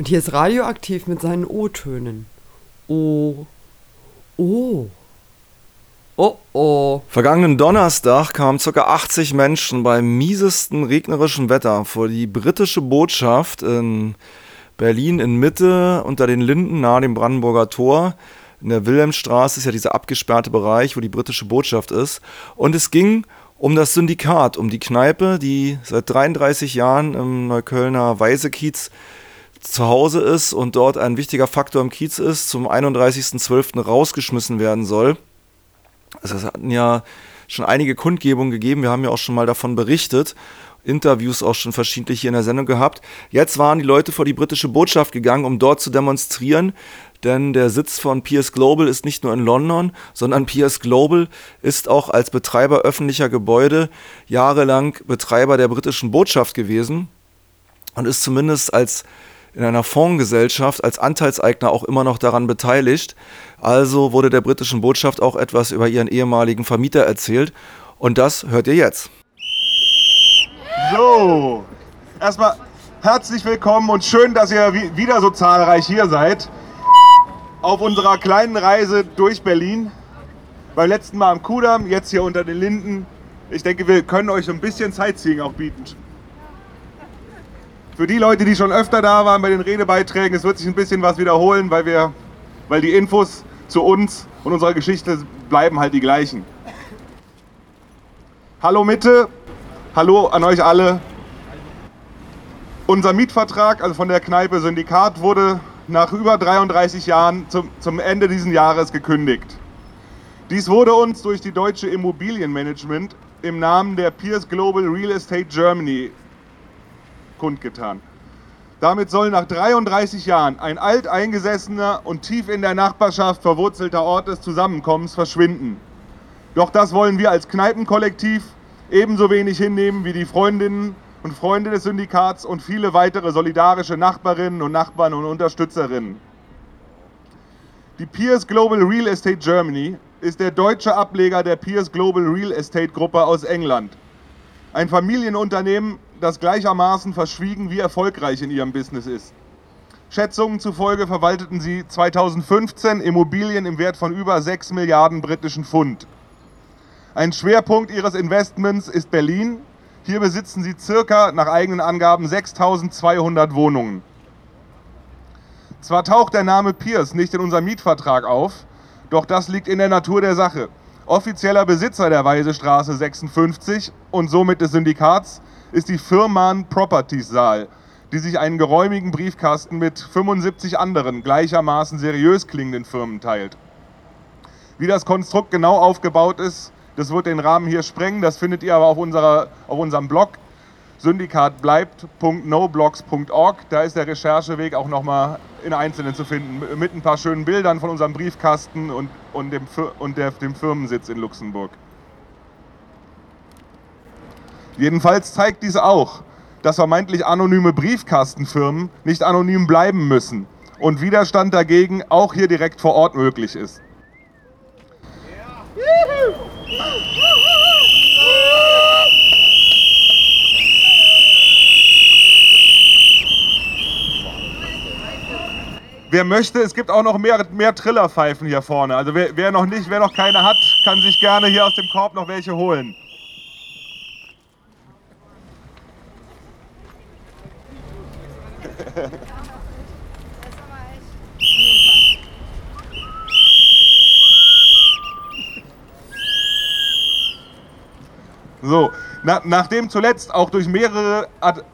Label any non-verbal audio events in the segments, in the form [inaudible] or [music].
Und hier ist radioaktiv mit seinen O-Tönen. O. O. Oh oh. Vergangenen Donnerstag kamen ca. 80 Menschen beim miesesten regnerischen Wetter vor die britische Botschaft in Berlin in Mitte unter den Linden nahe dem Brandenburger Tor. In der Wilhelmstraße ist ja dieser abgesperrte Bereich, wo die britische Botschaft ist. Und es ging um das Syndikat, um die Kneipe, die seit 33 Jahren im Neuköllner Weisekiez zu Hause ist und dort ein wichtiger Faktor im Kiez ist, zum 31.12. rausgeschmissen werden soll. Also es hatten ja schon einige Kundgebungen gegeben. Wir haben ja auch schon mal davon berichtet. Interviews auch schon verschiedentlich hier in der Sendung gehabt. Jetzt waren die Leute vor die britische Botschaft gegangen, um dort zu demonstrieren, denn der Sitz von Pierce Global ist nicht nur in London, sondern Pierce Global ist auch als Betreiber öffentlicher Gebäude jahrelang Betreiber der britischen Botschaft gewesen und ist zumindest als in einer Fondsgesellschaft als Anteilseigner auch immer noch daran beteiligt. Also wurde der britischen Botschaft auch etwas über ihren ehemaligen Vermieter erzählt. Und das hört ihr jetzt. So, erstmal herzlich willkommen und schön, dass ihr wieder so zahlreich hier seid. Auf unserer kleinen Reise durch Berlin. Beim letzten Mal am Kudamm, jetzt hier unter den Linden. Ich denke, wir können euch ein bisschen Sightseeing auch bieten. Für die Leute, die schon öfter da waren bei den Redebeiträgen, es wird sich ein bisschen was wiederholen, weil, wir, weil die Infos zu uns und unserer Geschichte bleiben halt die gleichen. Hallo Mitte, hallo an euch alle. Unser Mietvertrag, also von der Kneipe Syndikat, wurde nach über 33 Jahren zum, zum Ende dieses Jahres gekündigt. Dies wurde uns durch die deutsche Immobilienmanagement im Namen der Pierce Global Real Estate Germany kundgetan. Damit soll nach 33 Jahren ein alteingesessener und tief in der Nachbarschaft verwurzelter Ort des Zusammenkommens verschwinden. Doch das wollen wir als Kneipenkollektiv ebenso wenig hinnehmen wie die Freundinnen und Freunde des Syndikats und viele weitere solidarische Nachbarinnen und Nachbarn und Unterstützerinnen. Die Pierce Global Real Estate Germany ist der deutsche Ableger der Pierce Global Real Estate Gruppe aus England. Ein Familienunternehmen, das gleichermaßen verschwiegen, wie erfolgreich in ihrem Business ist. Schätzungen zufolge verwalteten sie 2015 Immobilien im Wert von über 6 Milliarden britischen Pfund. Ein Schwerpunkt ihres Investments ist Berlin. Hier besitzen sie circa, nach eigenen Angaben, 6200 Wohnungen. Zwar taucht der Name Pierce nicht in unserem Mietvertrag auf, doch das liegt in der Natur der Sache. Offizieller Besitzer der Weisestraße 56 und somit des Syndikats ist die Firman Properties Saal, die sich einen geräumigen Briefkasten mit 75 anderen gleichermaßen seriös klingenden Firmen teilt. Wie das Konstrukt genau aufgebaut ist, das wird den Rahmen hier sprengen. Das findet ihr aber auf, unserer, auf unserem Blog syndikatbleibt.noblogs.org. Da ist der Rechercheweg auch nochmal in Einzelnen zu finden, mit ein paar schönen Bildern von unserem Briefkasten und, und, dem, und der, dem Firmensitz in Luxemburg. Jedenfalls zeigt dies auch, dass vermeintlich anonyme Briefkastenfirmen nicht anonym bleiben müssen und Widerstand dagegen auch hier direkt vor Ort möglich ist. Wer möchte, es gibt auch noch mehr, mehr Trillerpfeifen hier vorne. Also wer, wer noch nicht, wer noch keine hat, kann sich gerne hier aus dem Korb noch welche holen. [laughs] So, na, nachdem zuletzt auch durch mehrere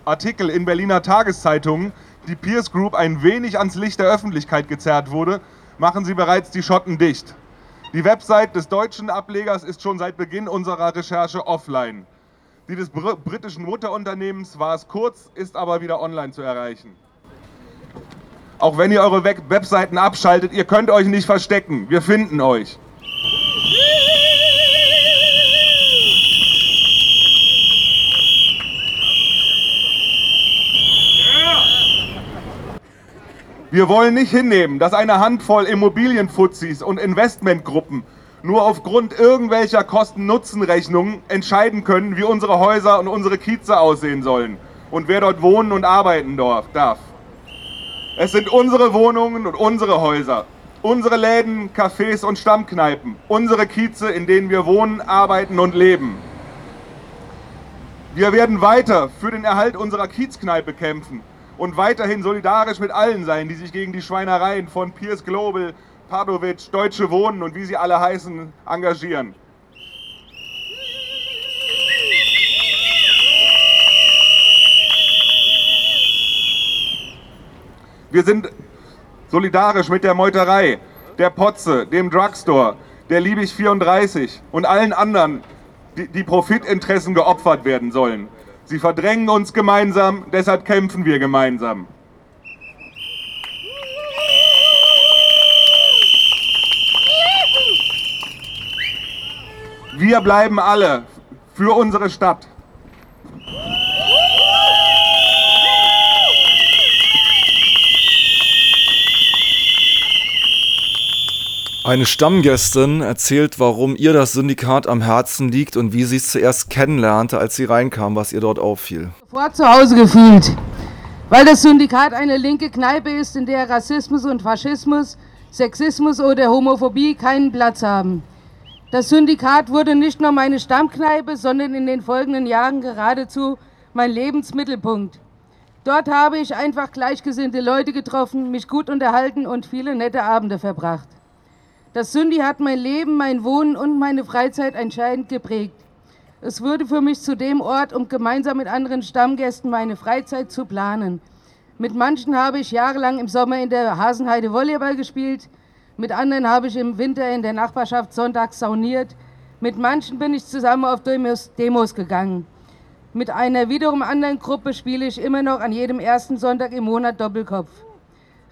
Artikel in Berliner Tageszeitungen die Pierce Group ein wenig ans Licht der Öffentlichkeit gezerrt wurde, machen sie bereits die Schotten dicht. Die Website des deutschen Ablegers ist schon seit Beginn unserer Recherche offline. Die des br britischen Mutterunternehmens war es kurz, ist aber wieder online zu erreichen. Auch wenn ihr eure Webseiten abschaltet, ihr könnt euch nicht verstecken. Wir finden euch. Wir wollen nicht hinnehmen, dass eine Handvoll Immobilienfuzis und Investmentgruppen nur aufgrund irgendwelcher Kosten-Nutzen-Rechnungen entscheiden können, wie unsere Häuser und unsere Kieze aussehen sollen und wer dort wohnen und arbeiten darf. Es sind unsere Wohnungen und unsere Häuser, unsere Läden, Cafés und Stammkneipen, unsere Kieze, in denen wir wohnen, arbeiten und leben. Wir werden weiter für den Erhalt unserer Kiezkneipe kämpfen und weiterhin solidarisch mit allen sein, die sich gegen die Schweinereien von Pierce Global, Padovic, Deutsche Wohnen und wie sie alle heißen, engagieren. Wir sind solidarisch mit der Meuterei, der Potze, dem Drugstore, der Liebig 34 und allen anderen, die, die Profitinteressen geopfert werden sollen. Sie verdrängen uns gemeinsam, deshalb kämpfen wir gemeinsam. Wir bleiben alle für unsere Stadt. Eine Stammgästin erzählt, warum ihr das Syndikat am Herzen liegt und wie sie es zuerst kennenlernte, als sie reinkam, was ihr dort auffiel. Vor zu Hause gefühlt, weil das Syndikat eine linke Kneipe ist, in der Rassismus und Faschismus, Sexismus oder Homophobie keinen Platz haben. Das Syndikat wurde nicht nur meine Stammkneipe, sondern in den folgenden Jahren geradezu mein Lebensmittelpunkt. Dort habe ich einfach gleichgesinnte Leute getroffen, mich gut unterhalten und viele nette Abende verbracht. Das Sündi hat mein Leben, mein Wohnen und meine Freizeit entscheidend geprägt. Es wurde für mich zu dem Ort, um gemeinsam mit anderen Stammgästen meine Freizeit zu planen. Mit manchen habe ich jahrelang im Sommer in der Hasenheide Volleyball gespielt, mit anderen habe ich im Winter in der Nachbarschaft sonntags sauniert, mit manchen bin ich zusammen auf Demos, Demos gegangen. Mit einer wiederum anderen Gruppe spiele ich immer noch an jedem ersten Sonntag im Monat Doppelkopf.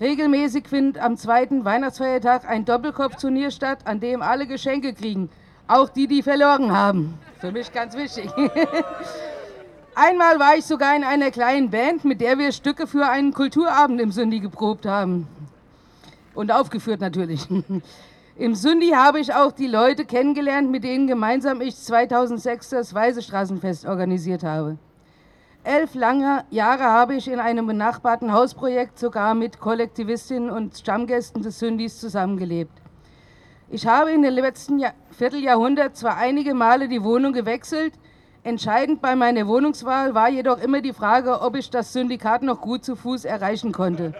Regelmäßig findet am zweiten Weihnachtsfeiertag ein Doppelkopfturnier statt, an dem alle Geschenke kriegen, auch die, die verloren haben. Für mich ganz wichtig. [laughs] Einmal war ich sogar in einer kleinen Band, mit der wir Stücke für einen Kulturabend im Sündi geprobt haben. Und aufgeführt natürlich. [laughs] Im Sündi habe ich auch die Leute kennengelernt, mit denen gemeinsam ich 2006 das Weiße Straßenfest organisiert habe. Elf lange Jahre habe ich in einem benachbarten Hausprojekt sogar mit Kollektivistinnen und Stammgästen des Sündis zusammengelebt. Ich habe in den letzten Jahr Vierteljahrhundert zwar einige Male die Wohnung gewechselt, entscheidend bei meiner Wohnungswahl war jedoch immer die Frage, ob ich das Syndikat noch gut zu Fuß erreichen konnte.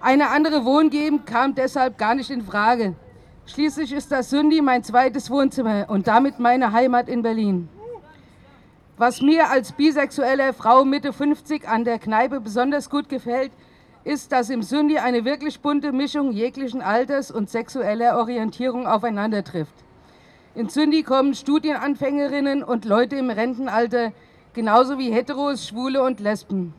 Eine andere Wohngegend kam deshalb gar nicht in Frage. Schließlich ist das Sündi mein zweites Wohnzimmer und damit meine Heimat in Berlin. Was mir als bisexuelle Frau Mitte 50 an der Kneipe besonders gut gefällt, ist, dass im Sündi eine wirklich bunte Mischung jeglichen Alters und sexueller Orientierung aufeinander trifft. In Sündi kommen Studienanfängerinnen und Leute im Rentenalter, genauso wie Heteros, Schwule und Lesben.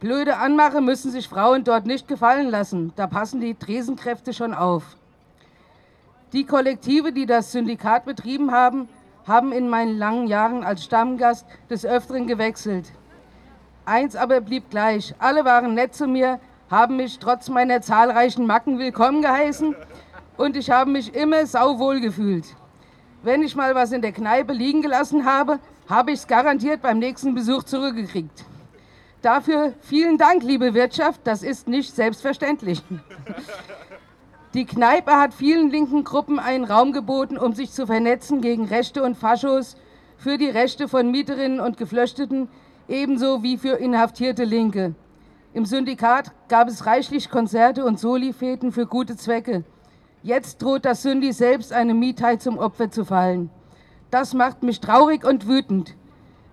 Blöde Anmache müssen sich Frauen dort nicht gefallen lassen, da passen die Tresenkräfte schon auf. Die Kollektive, die das Syndikat betrieben haben, haben in meinen langen Jahren als Stammgast des Öfteren gewechselt. Eins aber blieb gleich. Alle waren nett zu mir, haben mich trotz meiner zahlreichen Macken willkommen geheißen und ich habe mich immer sauwohl gefühlt. Wenn ich mal was in der Kneipe liegen gelassen habe, habe ich es garantiert beim nächsten Besuch zurückgekriegt. Dafür vielen Dank, liebe Wirtschaft, das ist nicht selbstverständlich. Die Kneipe hat vielen linken Gruppen einen Raum geboten, um sich zu vernetzen gegen Rechte und Faschos, für die Rechte von Mieterinnen und Geflüchteten, ebenso wie für inhaftierte Linke. Im Syndikat gab es reichlich Konzerte und Solifäten für gute Zwecke. Jetzt droht das Sündi selbst eine Mietheit zum Opfer zu fallen. Das macht mich traurig und wütend.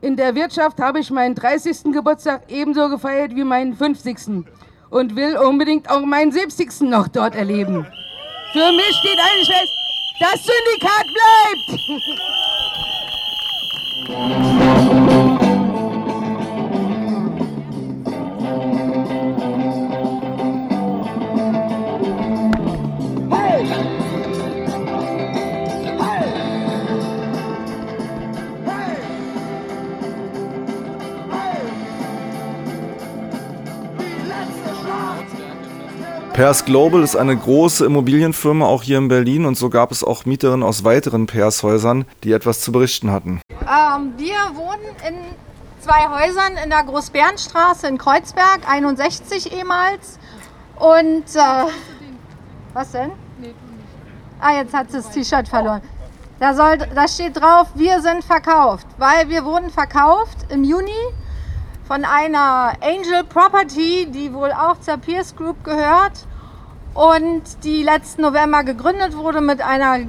In der Wirtschaft habe ich meinen 30. Geburtstag ebenso gefeiert wie meinen 50 und will unbedingt auch meinen 70. noch dort erleben. Für mich steht eigentlich fest, das Syndikat bleibt. Pairs Global ist eine große Immobilienfirma, auch hier in Berlin. Und so gab es auch Mieterinnen aus weiteren Pairs-Häusern, die etwas zu berichten hatten. Ähm, wir wohnen in zwei Häusern in der Großbärenstraße in Kreuzberg, 61 ehemals. Und äh, was denn? Ah, jetzt hat sie das T-Shirt verloren. Da, soll, da steht drauf, wir sind verkauft, weil wir wurden verkauft im Juni von einer Angel Property, die wohl auch zur Pierce Group gehört und die letzten November gegründet wurde mit einer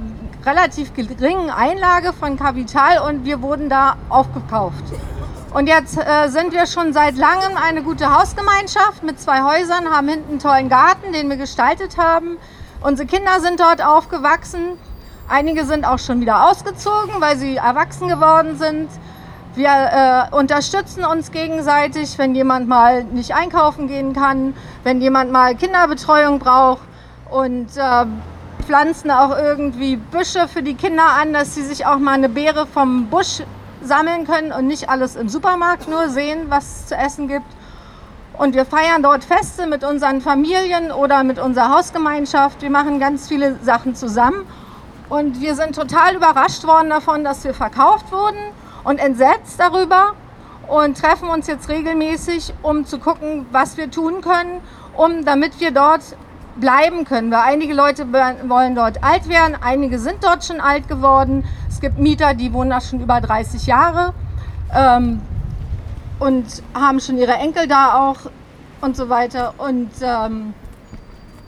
relativ geringen Einlage von Kapital und wir wurden da aufgekauft. Und jetzt äh, sind wir schon seit langem eine gute Hausgemeinschaft mit zwei Häusern, haben hinten einen tollen Garten, den wir gestaltet haben. Unsere Kinder sind dort aufgewachsen. Einige sind auch schon wieder ausgezogen, weil sie erwachsen geworden sind. Wir äh, unterstützen uns gegenseitig, wenn jemand mal nicht einkaufen gehen kann, wenn jemand mal Kinderbetreuung braucht und äh, pflanzen auch irgendwie Büsche für die Kinder an, dass sie sich auch mal eine Beere vom Busch sammeln können und nicht alles im Supermarkt nur sehen, was es zu essen gibt. Und wir feiern dort Feste mit unseren Familien oder mit unserer Hausgemeinschaft. Wir machen ganz viele Sachen zusammen. Und wir sind total überrascht worden davon, dass wir verkauft wurden und entsetzt darüber und treffen uns jetzt regelmäßig, um zu gucken, was wir tun können, um damit wir dort bleiben können. Weil einige Leute wollen dort alt werden, einige sind dort schon alt geworden. Es gibt Mieter, die wohnen da schon über 30 Jahre ähm, und haben schon ihre Enkel da auch und so weiter. Und ähm,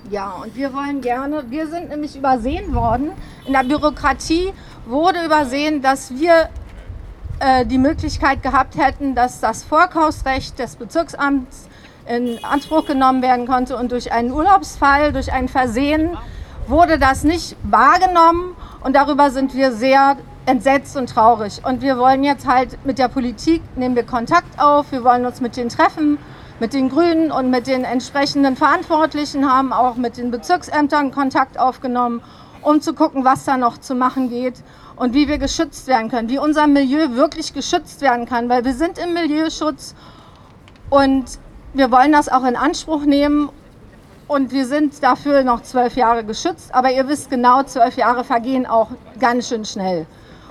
ja, und wir wollen gerne, wir sind nämlich übersehen worden. In der Bürokratie wurde übersehen, dass wir äh, die Möglichkeit gehabt hätten, dass das Vorkaufsrecht des Bezirksamts in Anspruch genommen werden konnte. Und durch einen Urlaubsfall, durch ein Versehen wurde das nicht wahrgenommen. Und darüber sind wir sehr entsetzt und traurig. Und wir wollen jetzt halt mit der Politik, nehmen wir Kontakt auf, wir wollen uns mit denen treffen, mit den Grünen und mit den entsprechenden Verantwortlichen, haben auch mit den Bezirksämtern Kontakt aufgenommen, um zu gucken, was da noch zu machen geht und wie wir geschützt werden können, wie unser Milieu wirklich geschützt werden kann, weil wir sind im Milieuschutz und wir wollen das auch in Anspruch nehmen und wir sind dafür noch zwölf Jahre geschützt. Aber ihr wisst genau, zwölf Jahre vergehen auch ganz schön schnell.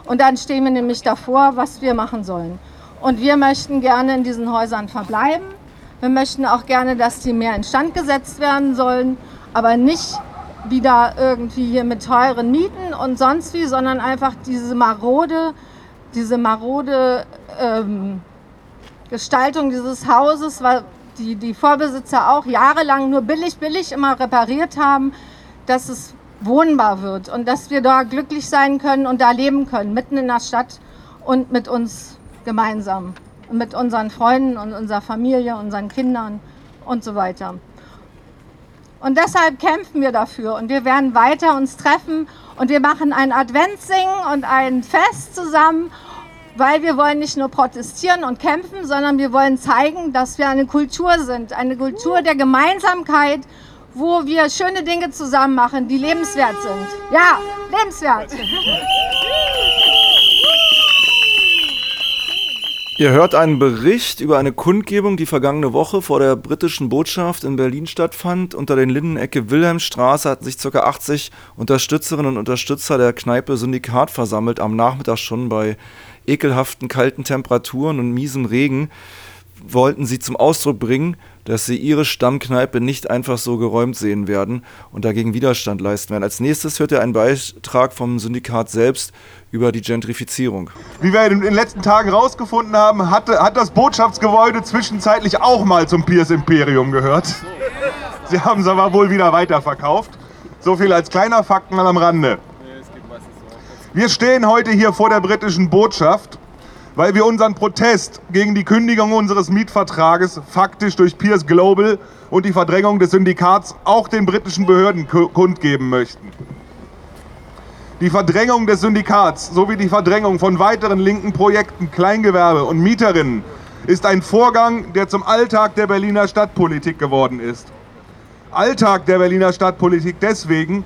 Und dann stehen wir nämlich davor, was wir machen sollen. Und wir möchten gerne in diesen Häusern verbleiben. Wir möchten auch gerne, dass die mehr instand gesetzt werden sollen, aber nicht wieder irgendwie hier mit teuren Mieten und sonst wie, sondern einfach diese marode, diese marode ähm, Gestaltung dieses Hauses, weil die, die Vorbesitzer auch jahrelang nur billig, billig immer repariert haben, dass es wohnbar wird und dass wir da glücklich sein können und da leben können, mitten in der Stadt und mit uns gemeinsam, mit unseren Freunden und unserer Familie, unseren Kindern und so weiter. Und deshalb kämpfen wir dafür und wir werden weiter uns treffen und wir machen ein Adventssingen und ein Fest zusammen weil wir wollen nicht nur protestieren und kämpfen, sondern wir wollen zeigen, dass wir eine Kultur sind, eine Kultur der Gemeinsamkeit, wo wir schöne Dinge zusammen machen, die lebenswert sind. Ja, lebenswert. Ihr hört einen Bericht über eine Kundgebung, die vergangene Woche vor der britischen Botschaft in Berlin stattfand. Unter den Lindenecke Wilhelmstraße hatten sich ca. 80 Unterstützerinnen und Unterstützer der Kneipe Syndikat versammelt, am Nachmittag schon bei ekelhaften kalten Temperaturen und miesem Regen wollten sie zum Ausdruck bringen, dass sie ihre Stammkneipe nicht einfach so geräumt sehen werden und dagegen Widerstand leisten werden. Als nächstes hört er einen Beitrag vom Syndikat selbst über die Gentrifizierung. Wie wir in den letzten Tagen herausgefunden haben, hatte, hat das Botschaftsgebäude zwischenzeitlich auch mal zum Piers Imperium gehört. Sie haben es aber wohl wieder weiterverkauft. So viel als kleiner Fakt mal am Rande. Wir stehen heute hier vor der britischen Botschaft, weil wir unseren Protest gegen die Kündigung unseres Mietvertrages faktisch durch Pierce Global und die Verdrängung des Syndikats auch den britischen Behörden kundgeben möchten. Die Verdrängung des Syndikats sowie die Verdrängung von weiteren linken Projekten, Kleingewerbe und Mieterinnen ist ein Vorgang, der zum Alltag der Berliner Stadtpolitik geworden ist. Alltag der Berliner Stadtpolitik deswegen,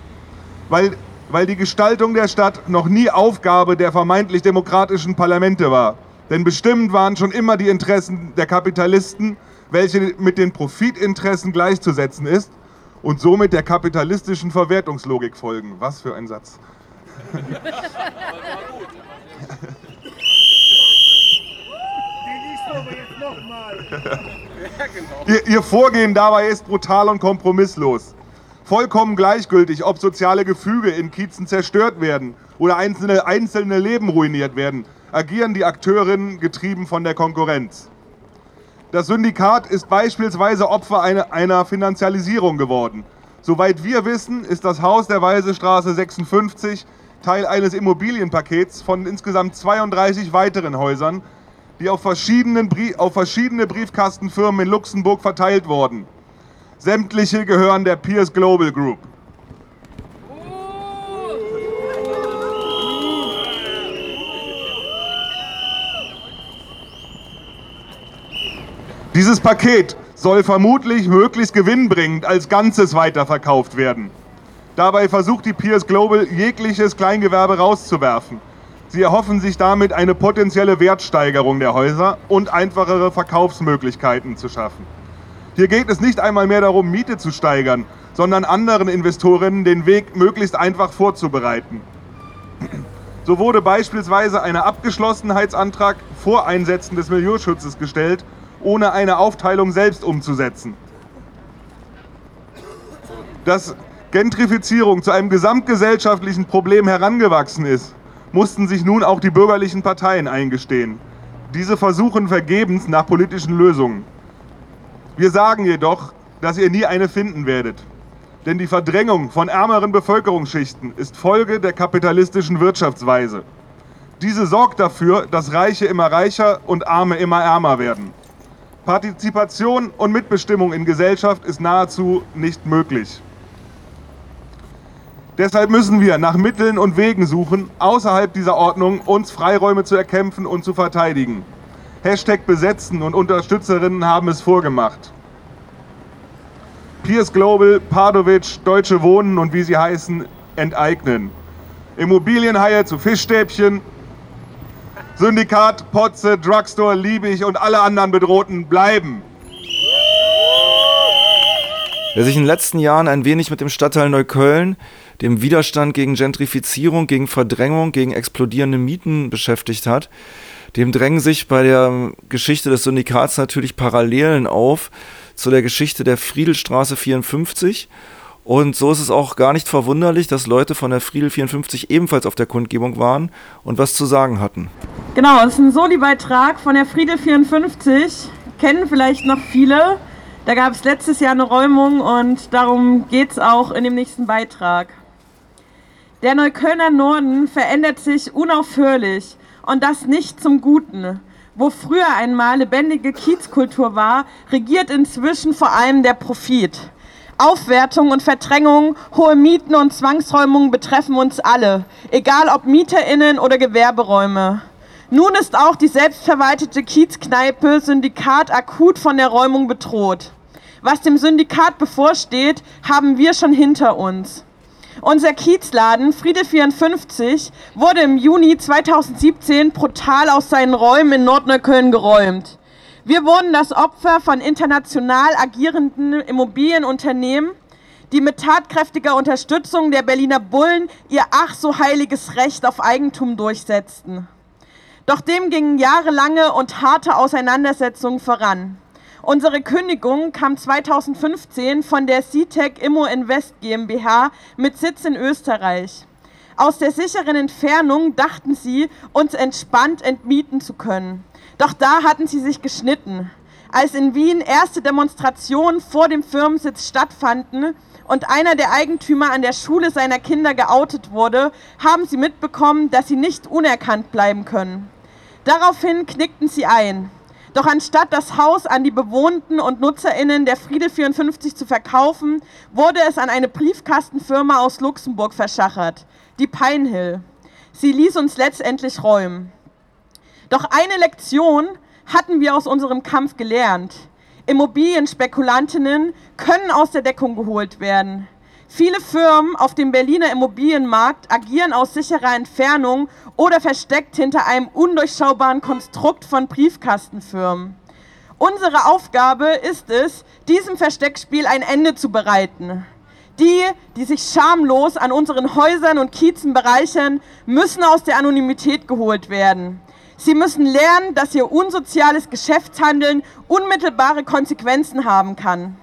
weil weil die Gestaltung der Stadt noch nie Aufgabe der vermeintlich demokratischen Parlamente war. Denn bestimmt waren schon immer die Interessen der Kapitalisten, welche mit den Profitinteressen gleichzusetzen ist und somit der kapitalistischen Verwertungslogik folgen. Was für ein Satz. [laughs] Ihr, ihr Vorgehen dabei ist brutal und kompromisslos. Vollkommen gleichgültig, ob soziale Gefüge in Kiezen zerstört werden oder einzelne, einzelne Leben ruiniert werden, agieren die Akteurinnen getrieben von der Konkurrenz. Das Syndikat ist beispielsweise Opfer einer, Finanzialisierung geworden. Soweit wir wissen, ist das Haus der Weisestraße 56 Teil eines Immobilienpakets von insgesamt 32 weiteren Häusern, die auf, verschiedenen auf verschiedene Briefkastenfirmen in Luxemburg verteilt wurden. Sämtliche gehören der Pierce Global Group. Dieses Paket soll vermutlich möglichst gewinnbringend als Ganzes weiterverkauft werden. Dabei versucht die Pierce Global jegliches Kleingewerbe rauszuwerfen. Sie erhoffen sich damit eine potenzielle Wertsteigerung der Häuser und einfachere Verkaufsmöglichkeiten zu schaffen. Hier geht es nicht einmal mehr darum, Miete zu steigern, sondern anderen Investorinnen den Weg möglichst einfach vorzubereiten. [clears throat] So wurde beispielsweise ein Abgeschlossenheitsantrag vor Einsetzen des Milieuschutzes gestellt, ohne eine Aufteilung selbst umzusetzen. Dass Gentrifizierung zu einem gesamtgesellschaftlichen Problem herangewachsen ist, mussten sich nun auch die bürgerlichen Parteien eingestehen. Diese versuchen vergebens nach politischen Lösungen. Wir sagen jedoch, dass ihr nie eine finden werdet. Denn die Verdrängung von ärmeren Bevölkerungsschichten ist Folge der kapitalistischen Wirtschaftsweise. Diese sorgt dafür, dass Reiche immer reicher und Arme immer ärmer werden. Partizipation und Mitbestimmung in Gesellschaft ist nahezu nicht möglich. Deshalb müssen wir nach Mitteln und Wegen suchen, außerhalb dieser Ordnung uns Freiräume zu erkämpfen und zu verteidigen. Hashtag Besetzen und Unterstützerinnen haben es vorgemacht. Pierce Global, Pardovic, Deutsche Wohnen und wie sie heißen, enteignen. Immobilienhaie zu Fischstäbchen, Syndikat, Potze, Drugstore, Liebig und alle anderen Bedrohten bleiben. Wer sich in den letzten Jahren ein wenig mit dem Stadtteil Neukölln, dem Widerstand gegen Gentrifizierung, gegen Verdrängung, gegen explodierende Mieten beschäftigt hat, dem drängen sich bei der Geschichte des Syndikats natürlich Parallelen auf zu der Geschichte der Friedelstraße 54. Und so ist es auch gar nicht verwunderlich, dass Leute von der Friedel 54 ebenfalls auf der Kundgebung waren und was zu sagen hatten. Genau, es ist ein Soli-Beitrag von der Friedel 54. Kennen vielleicht noch viele. Da gab es letztes Jahr eine Räumung und darum geht es auch in dem nächsten Beitrag. Der Neuköllner Norden verändert sich unaufhörlich und das nicht zum Guten. Wo früher einmal lebendige Kiezkultur war, regiert inzwischen vor allem der Profit. Aufwertung und Verdrängung, hohe Mieten und Zwangsräumungen betreffen uns alle, egal ob MieterInnen oder Gewerberäume. Nun ist auch die selbstverwaltete Kiezkneipe Syndikat akut von der Räumung bedroht. Was dem Syndikat bevorsteht, haben wir schon hinter uns. Unser Kiezladen Friede 54 wurde im Juni 2017 brutal aus seinen Räumen in Nordneukölln geräumt. Wir wurden das Opfer von international agierenden Immobilienunternehmen, die mit tatkräftiger Unterstützung der Berliner Bullen ihr ach so heiliges Recht auf Eigentum durchsetzten. Doch dem gingen jahrelange und harte Auseinandersetzungen voran. Unsere Kündigung kam 2015 von der CTEC Immo Invest GmbH mit Sitz in Österreich. Aus der sicheren Entfernung dachten sie, uns entspannt entmieten zu können. Doch da hatten sie sich geschnitten. Als in Wien erste Demonstrationen vor dem Firmensitz stattfanden und einer der Eigentümer an der Schule seiner Kinder geoutet wurde, haben sie mitbekommen, dass sie nicht unerkannt bleiben können. Daraufhin knickten sie ein. Doch anstatt das Haus an die Bewohnten und NutzerInnen der Friede 54 zu verkaufen, wurde es an eine Briefkastenfirma aus Luxemburg verschachert, die Pinehill. Sie ließ uns letztendlich räumen. Doch eine Lektion hatten wir aus unserem Kampf gelernt. Immobilienspekulantinnen können aus der Deckung geholt werden. Viele Firmen auf dem Berliner Immobilienmarkt agieren aus sicherer Entfernung oder versteckt hinter einem undurchschaubaren Konstrukt von Briefkastenfirmen. Unsere Aufgabe ist es, diesem Versteckspiel ein Ende zu bereiten. Die, die sich schamlos an unseren Häusern und Kiezen bereichern, müssen aus der Anonymität geholt werden. Sie müssen lernen, dass ihr unsoziales Geschäftshandeln unmittelbare Konsequenzen haben kann.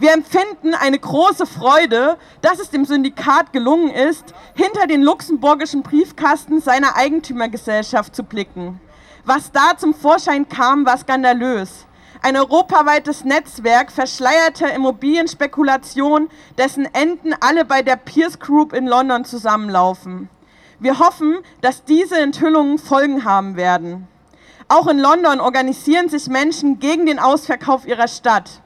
Wir empfinden eine große Freude, dass es dem Syndikat gelungen ist, hinter den luxemburgischen Briefkasten seiner Eigentümergesellschaft zu blicken. Was da zum Vorschein kam, war skandalös. Ein europaweites Netzwerk verschleierter Immobilienspekulation, dessen Enden alle bei der Pierce Group in London zusammenlaufen. Wir hoffen, dass diese Enthüllungen Folgen haben werden. Auch in London organisieren sich Menschen gegen den Ausverkauf ihrer Stadt.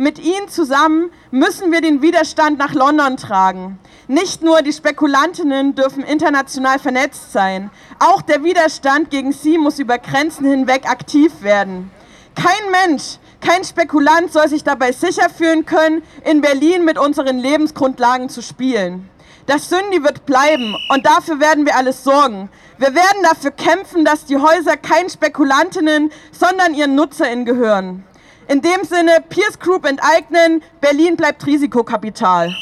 Mit ihnen zusammen müssen wir den Widerstand nach London tragen. Nicht nur die Spekulantinnen dürfen international vernetzt sein, auch der Widerstand gegen sie muss über Grenzen hinweg aktiv werden. Kein Mensch, kein Spekulant soll sich dabei sicher fühlen können, in Berlin mit unseren Lebensgrundlagen zu spielen. Das Sündi wird bleiben und dafür werden wir alles sorgen. Wir werden dafür kämpfen, dass die Häuser kein Spekulantinnen, sondern ihren NutzerInnen gehören. In dem Sinne, Pierce Group enteignen, Berlin bleibt Risikokapital.